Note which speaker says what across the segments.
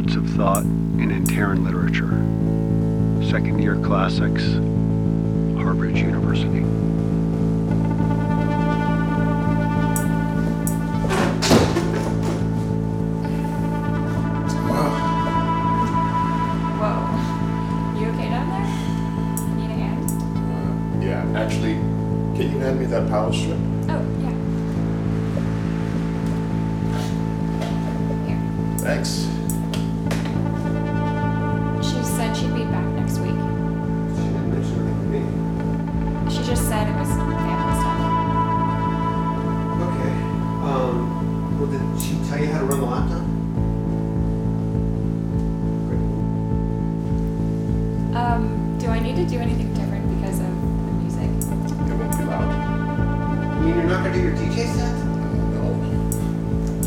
Speaker 1: Modes of Thought in Antaran Literature. Second year classics, Harvard University.
Speaker 2: Whoa. You okay down there? Need a hand?
Speaker 3: Uh, yeah, actually, can you hand me that power strip?
Speaker 2: Oh, yeah. Here.
Speaker 3: Thanks.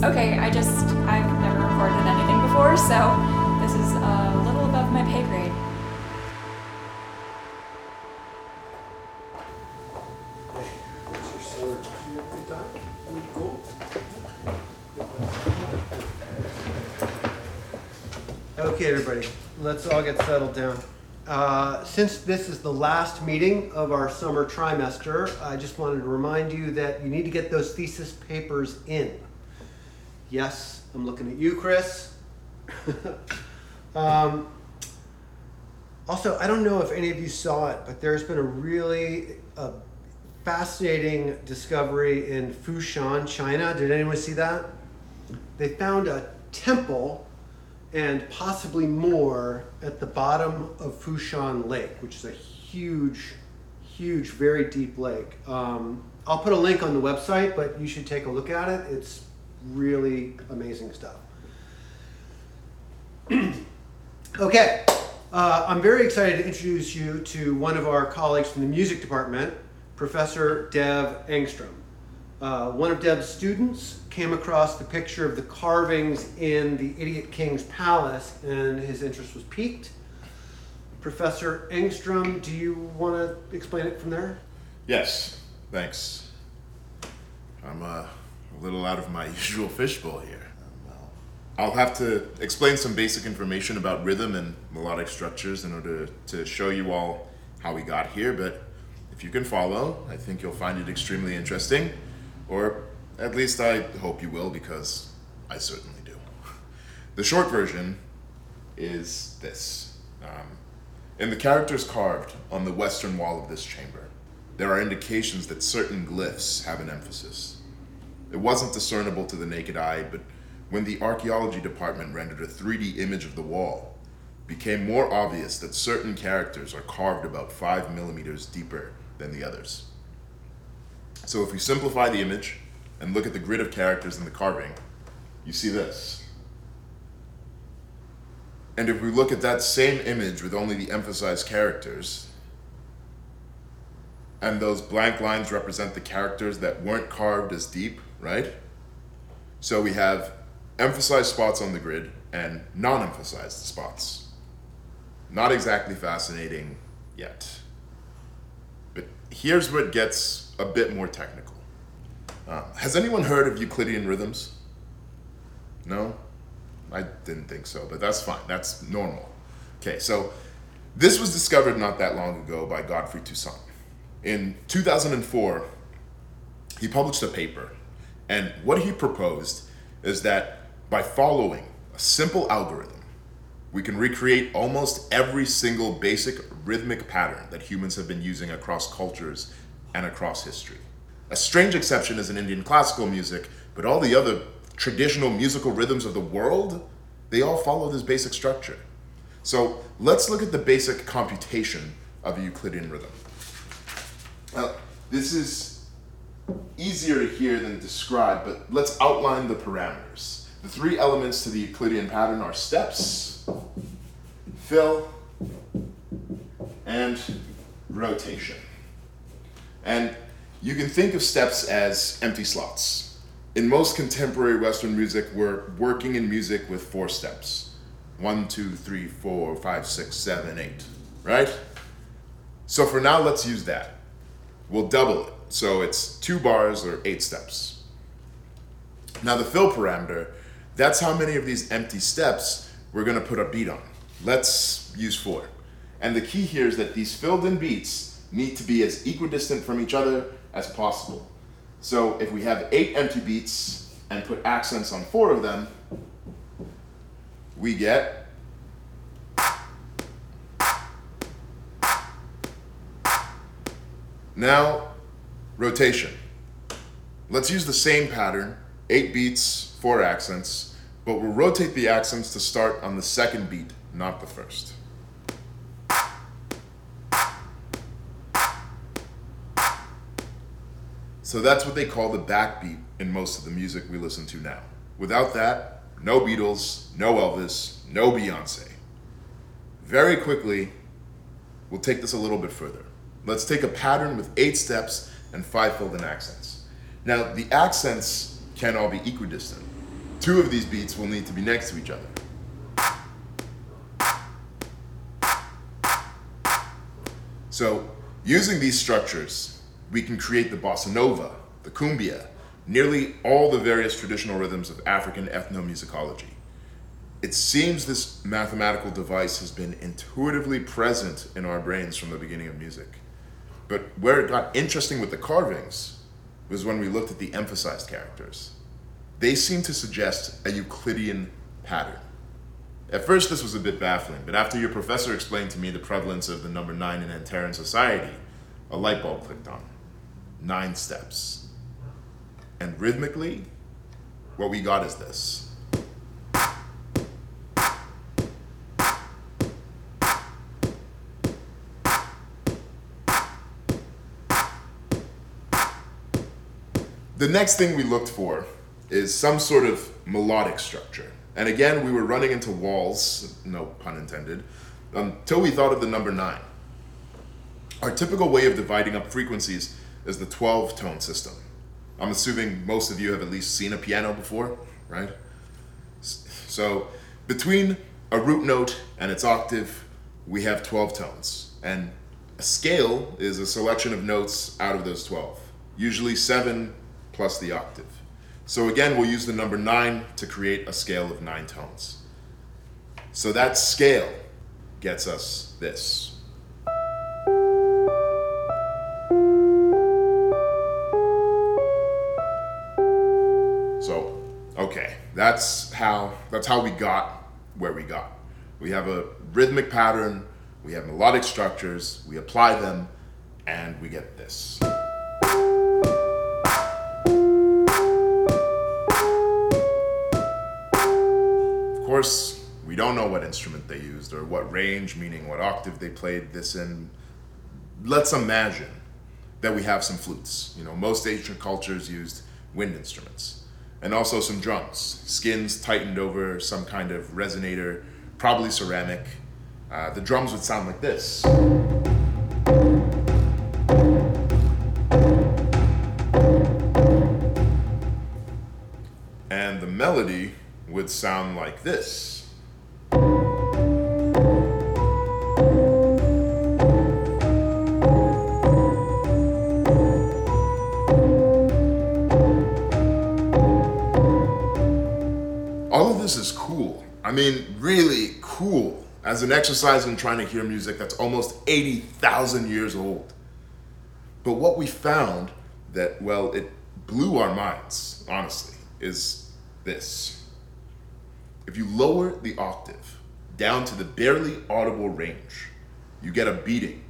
Speaker 4: Okay,
Speaker 2: I just, I've never recorded anything before, so this is a little above my pay grade.
Speaker 4: Okay, everybody, let's all get settled down. Uh, since this is the last meeting of our summer trimester, I just wanted to remind you that you need to get those thesis papers in. Yes, I'm looking at you, Chris. um, also, I don't know if any of you saw it, but there's been a really uh, fascinating discovery in Fushan, China. Did anyone see that? They found a temple and possibly more at the bottom of Fushan Lake, which is a huge, huge, very deep lake. Um, I'll put a link on the website, but you should take a look at it. It's really amazing stuff. okay, uh, I'm very excited to introduce you to one of our colleagues from the music department, Professor Dev Engstrøm. Uh, one of Dev's students came across the picture of the carvings in the Idiot King's palace, and his interest was piqued. Professor Engstrøm, do you want to explain it from there?
Speaker 3: Yes, thanks. I'm uh, little out of my usual fishbowl here. Um, I'll have to explain some basic information about rhythm and melodic structures in order to show you all how we got here, but if you can follow, I think you'll find it extremely interesting. Or at least I hope you will, because I certainly do. The short version is this. Um, in the characters carved on the western wall of this chamber, there are indications that certain glyphs have an emphasis. It wasn't discernible to the naked eye, but when the archaeology department rendered a 3D image of the wall, it became more obvious that certain characters are carved about 5 millimeters deeper than the others. So if we simplify the image and look at the grid of characters in the carving, you see this. And if we look at that same image with only the emphasized characters, and those blank lines represent the characters that weren't carved as deep, right? So we have emphasized spots on the grid and non emphasized spots. Not exactly fascinating yet. But here's where it gets a bit more technical. Uh, has anyone heard of Euclidean rhythms? No? I didn't think so, but that's fine. That's normal. Okay, so this was discovered not that long ago by Godfrey Toussaint. In 2004, he published a paper, and what he proposed is that by following a simple algorithm, we can recreate almost every single basic rhythmic pattern that humans have been using across cultures and across history. A strange exception is in Indian classical music, but all the other traditional musical rhythms of the world, they all follow this basic structure. So let's look at the basic computation of a Euclidean rhythm. Now, this is easier to hear than describe, but let's outline the parameters. The three elements to the Euclidean pattern are steps, fill, and rotation. And you can think of steps as empty slots. In most contemporary Western music, we're working in music with four steps one, two, three, four, five, six, seven, eight, right? So for now, let's use that. We'll double it. So it's two bars or eight steps. Now, the fill parameter, that's how many of these empty steps we're going to put a beat on. Let's use four. And the key here is that these filled in beats need to be as equidistant from each other as possible. So if we have eight empty beats and put accents on four of them, we get Now, rotation. Let's use the same pattern, eight beats, four accents, but we'll rotate the accents to start on the second beat, not the first. So that's what they call the backbeat in most of the music we listen to now. Without that, no Beatles, no Elvis, no Beyonce. Very quickly, we'll take this a little bit further. Let's take a pattern with eight steps and five filled in accents. Now, the accents can't all be equidistant. Two of these beats will need to be next to each other. So, using these structures, we can create the bossa nova, the cumbia, nearly all the various traditional rhythms of African ethnomusicology. It seems this mathematical device has been intuitively present in our brains from the beginning of music. But where it got interesting with the carvings was when we looked at the emphasized characters. They seem to suggest a Euclidean pattern. At first, this was a bit baffling, but after your professor explained to me the prevalence of the number nine in Antaran society, a light bulb clicked on. Nine steps. And rhythmically, what we got is this. The next thing we looked for is some sort of melodic structure. And again, we were running into walls, no pun intended, until we thought of the number nine. Our typical way of dividing up frequencies is the 12 tone system. I'm assuming most of you have at least seen a piano before, right? So between a root note and its octave, we have 12 tones. And a scale is a selection of notes out of those 12, usually seven plus the octave. So again, we'll use the number nine to create a scale of nine tones. So that scale gets us this. So, okay, that's how that's how we got where we got. We have a rhythmic pattern, we have melodic structures, we apply them, and we get this. Course, we don't know what instrument they used or what range, meaning what octave they played this in. Let's imagine that we have some flutes. You know, most ancient cultures used wind instruments and also some drums, skins tightened over some kind of resonator, probably ceramic. Uh, the drums would sound like this. Would sound like this. All of this is cool. I mean, really cool as an exercise in trying to hear music that's almost 80,000 years old. But what we found that, well, it blew our minds, honestly, is this if you lower the octave down to the barely audible range, you get a beating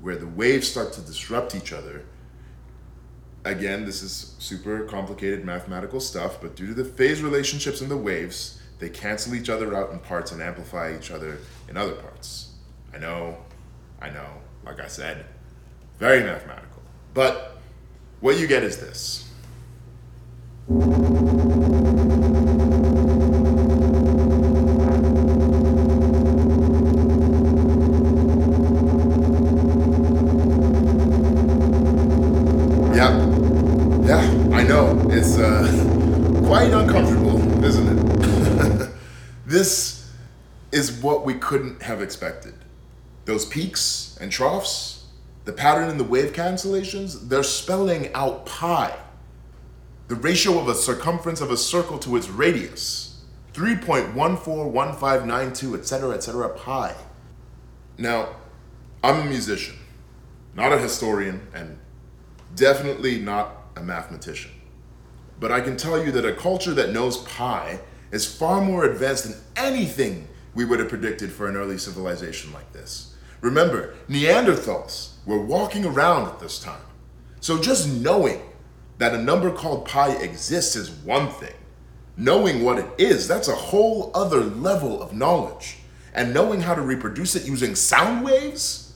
Speaker 3: where the waves start to disrupt each other. Again, this is super complicated mathematical stuff, but due to the phase relationships in the waves, they cancel each other out in parts and amplify each other in other parts. I know, I know, like I said, very mathematical. But what you get is this. Is what we couldn't have expected. Those peaks and troughs, the pattern in the wave cancellations, they're spelling out pi, the ratio of a circumference of a circle to its radius. 3.141592, etc., etc., pi. Now, I'm a musician, not a historian, and definitely not a mathematician. But I can tell you that a culture that knows pi is far more advanced than anything we would have predicted for an early civilization like this. Remember, Neanderthals were walking around at this time. So just knowing that a number called pi exists is one thing. Knowing what it is, that's a whole other level of knowledge. And knowing how to reproduce it using sound waves?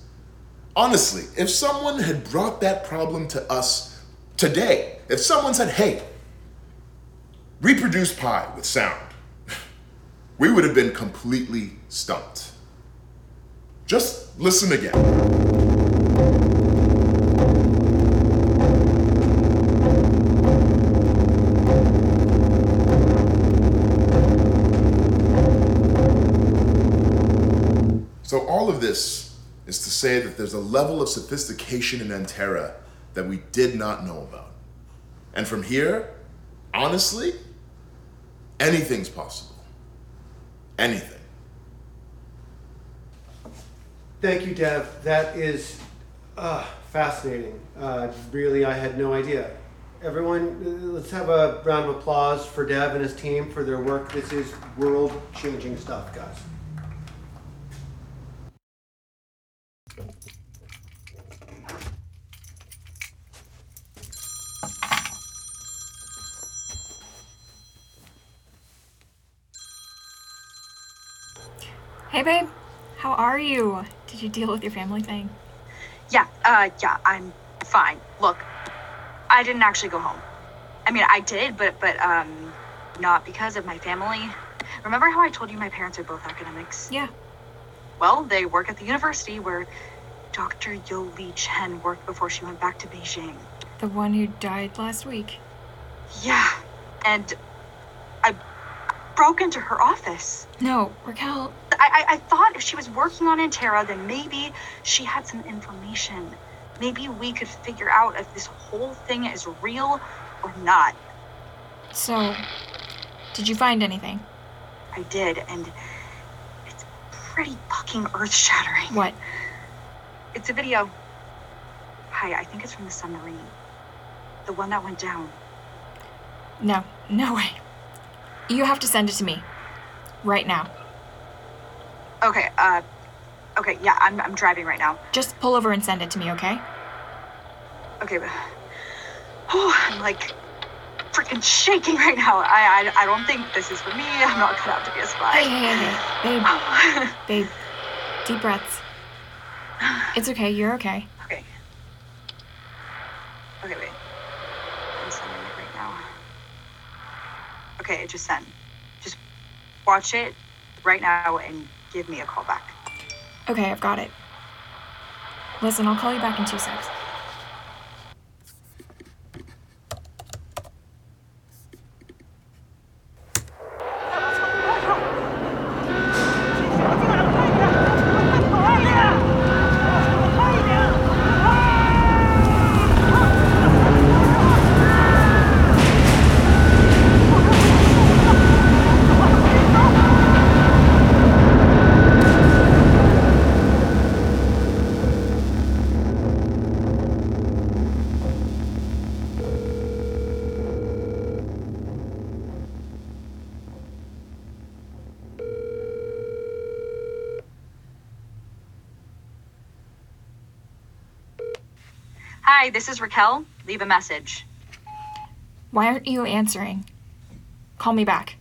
Speaker 3: Honestly, if someone had brought that problem to us today, if someone said, hey, reproduce pi with sound, we would have been completely stumped. Just listen again. So, all of this is to say that there's a level of sophistication in Antera that we did not know about. And from here, honestly, anything's possible. Anything.
Speaker 4: Thank you, Dev. That is uh, fascinating. Uh, really, I had no idea. Everyone, let's have a round of applause for Dev and his team for their work. This is world changing stuff, guys.
Speaker 2: Hey, babe. How are you? Did you deal with your family thing?
Speaker 5: Yeah, uh, yeah, I'm fine. Look, I didn't actually go home. I mean, I did, but, but, um, not because of my family. Remember how I told you my parents are both academics?
Speaker 2: Yeah.
Speaker 5: Well, they work at the university where Dr. Yo Li Chen worked before she went back to Beijing.
Speaker 2: The one who died last week.
Speaker 5: Yeah, and I broke into her office.
Speaker 2: No, Raquel.
Speaker 5: I, I, I thought if she was working on Antera, then maybe she had some information. Maybe we could figure out if this whole thing is real or not.
Speaker 2: So, did you find anything?
Speaker 5: I did, and it's pretty fucking earth shattering.
Speaker 2: What?
Speaker 5: It's a video. Hi, I think it's from the submarine. The one that went down.
Speaker 2: No, no way. You have to send it to me. Right now.
Speaker 5: Okay, uh, okay, yeah, I'm, I'm driving right now.
Speaker 2: Just pull over and send it to me, okay?
Speaker 5: Okay, but. Oh, I'm like freaking shaking right now. I, I, I don't think this is for me. I'm not cut out to be a spy.
Speaker 2: Hey, hey, hey, hey. Babe, babe. Deep breaths. It's okay, you're okay.
Speaker 5: Okay. Okay, wait. I'm sending it right now. Okay, it just sent. Just watch it right now and give me a call back.
Speaker 2: Okay, I've got it. Listen, I'll call you back in two secs.
Speaker 5: Hi, this is Raquel. Leave a message.
Speaker 2: Why aren't you answering? Call me back.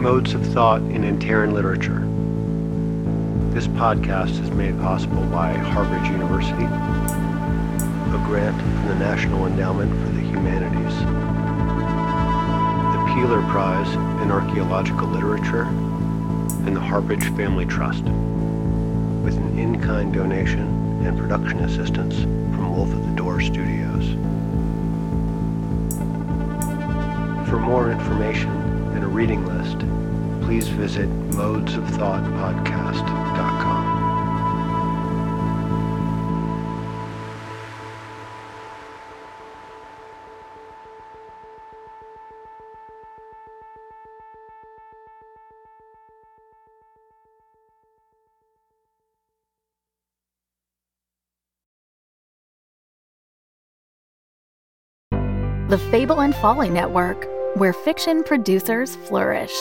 Speaker 1: Modes of Thought in Antaran Literature. This podcast is made possible by Harvard University, a grant from the National Endowment for the Humanities, the Peeler Prize in Archaeological Literature, and the Harbridge Family Trust, with an in-kind donation and production assistance from Wolf at the Door Studios. For more information and a reading list, please visit modesofthoughtpodcast.com.
Speaker 6: The Fable and Folly Network, where fiction producers flourish.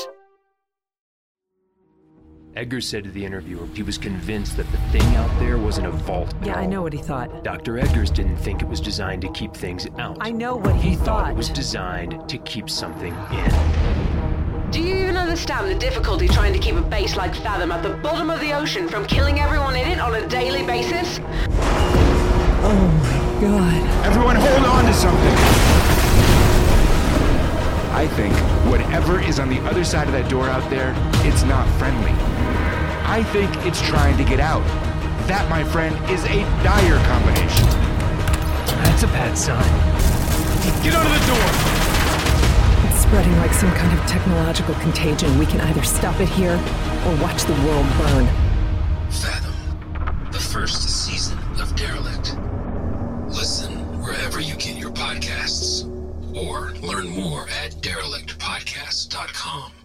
Speaker 7: Edgar said to the interviewer he was convinced that the thing out there wasn't a vault. at
Speaker 8: Yeah, I know what he thought.
Speaker 7: Dr. Edgars didn't think it was designed to keep things out.
Speaker 8: I know what he,
Speaker 7: He thought
Speaker 8: thought.
Speaker 7: it was designed to keep something in.
Speaker 9: Do you even understand the difficulty trying to keep a base like Fathom at the bottom of the ocean from killing everyone in it on a daily basis?
Speaker 8: oh my god.
Speaker 10: Everyone hold on to something. I think whatever is on the other side of that door out there, it's not friendly. I think it's trying to get out. That, my friend, is a dire combination.
Speaker 7: That's a bad sign.
Speaker 10: Get out of the door!
Speaker 8: It's spreading like some kind of technological contagion. We can either stop it here or watch the world burn.
Speaker 11: Fathom, the first season of Derelict. Listen wherever you get your podcasts, or learn more at derelictpodcast.com.